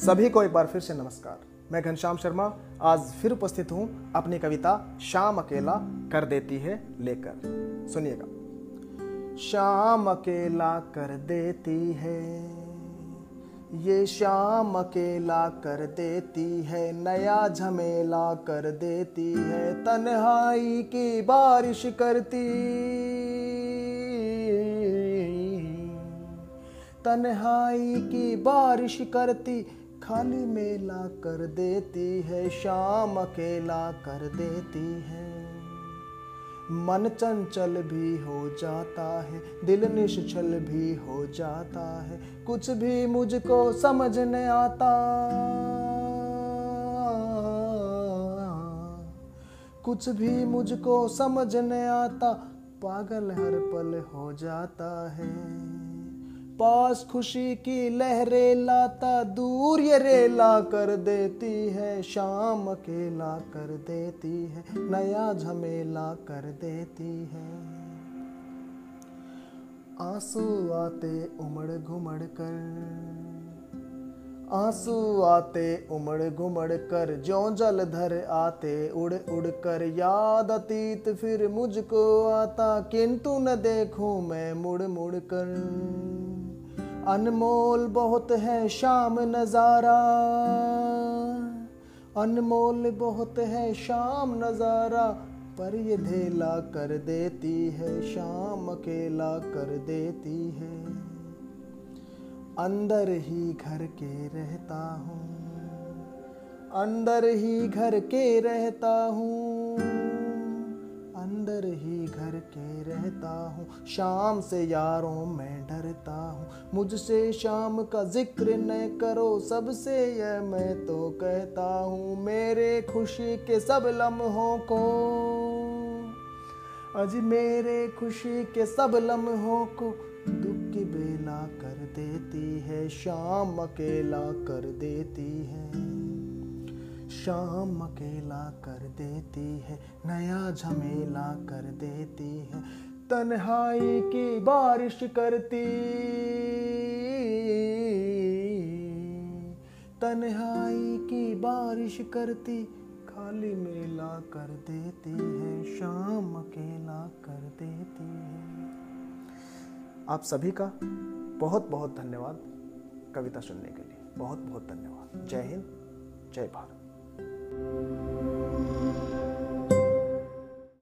सभी को एक बार फिर से नमस्कार। मैं घनश्याम शर्मा, आज फिर उपस्थित हूँ अपनी कविता शाम अकेला कर देती है लेकर। सुनिएगा। शाम अकेला कर देती है, ये शाम अकेला कर देती है, नया झमेला कर देती है, तन्हाई की बारिश करती। तन्हाई की बारिश करती खाली मेला कर देती है, शाम अकेला कर देती है। मन चंचल भी हो जाता है, दिल निश्चल भी हो जाता है, कुछ भी मुझको समझ नहीं आता। कुछ भी मुझको समझ नहीं आता, पागल हर पल हो जाता है। पास खुशी की लहरें लाता, दूर ये रेला कर देती है, शाम अकेला कर देती है, नया झमेला कर देती है। आँसू आते उमड़ घुमड़ कर, आँसू आते उमड़ घुमड़ कर जो जल धर आते उड़ उड़ कर, याद अतीत फिर मुझको आता, किंतु न देखूँ मैं मुड़ मुड़ कर। अनमोल बहुत है शाम नज़ारा। अनमोल बहुत है शाम नज़ारा। पर ये धेला कर देती है, शाम अकेला कर देती है। अंदर ही घर के रहता हूँ, अंदर ही घर के रहता हूँ। के रहता हूँ। शाम से यारों मैं डरता हूँ। मुझसे शाम का ज़िक्र न करो, सबसे यह मैं तो कहता हूँ, मेरे खुशी के सब लम्हों को। अज मेरे खुशी के सब लम्हों को दुख की बेला कर देती है, शाम अकेला कर देती है। शाम अकेला कर देती है, नया झमेला कर देती है। तन्हाई की बारिश करती। तन्हाई की बारिश करती, खाली मेला कर देती है, शाम अकेला कर देती है। आप सभी का बहुत बहुत धन्यवाद कविता सुनने के लिए। बहुत बहुत धन्यवाद। जय हिंद, जय भारत.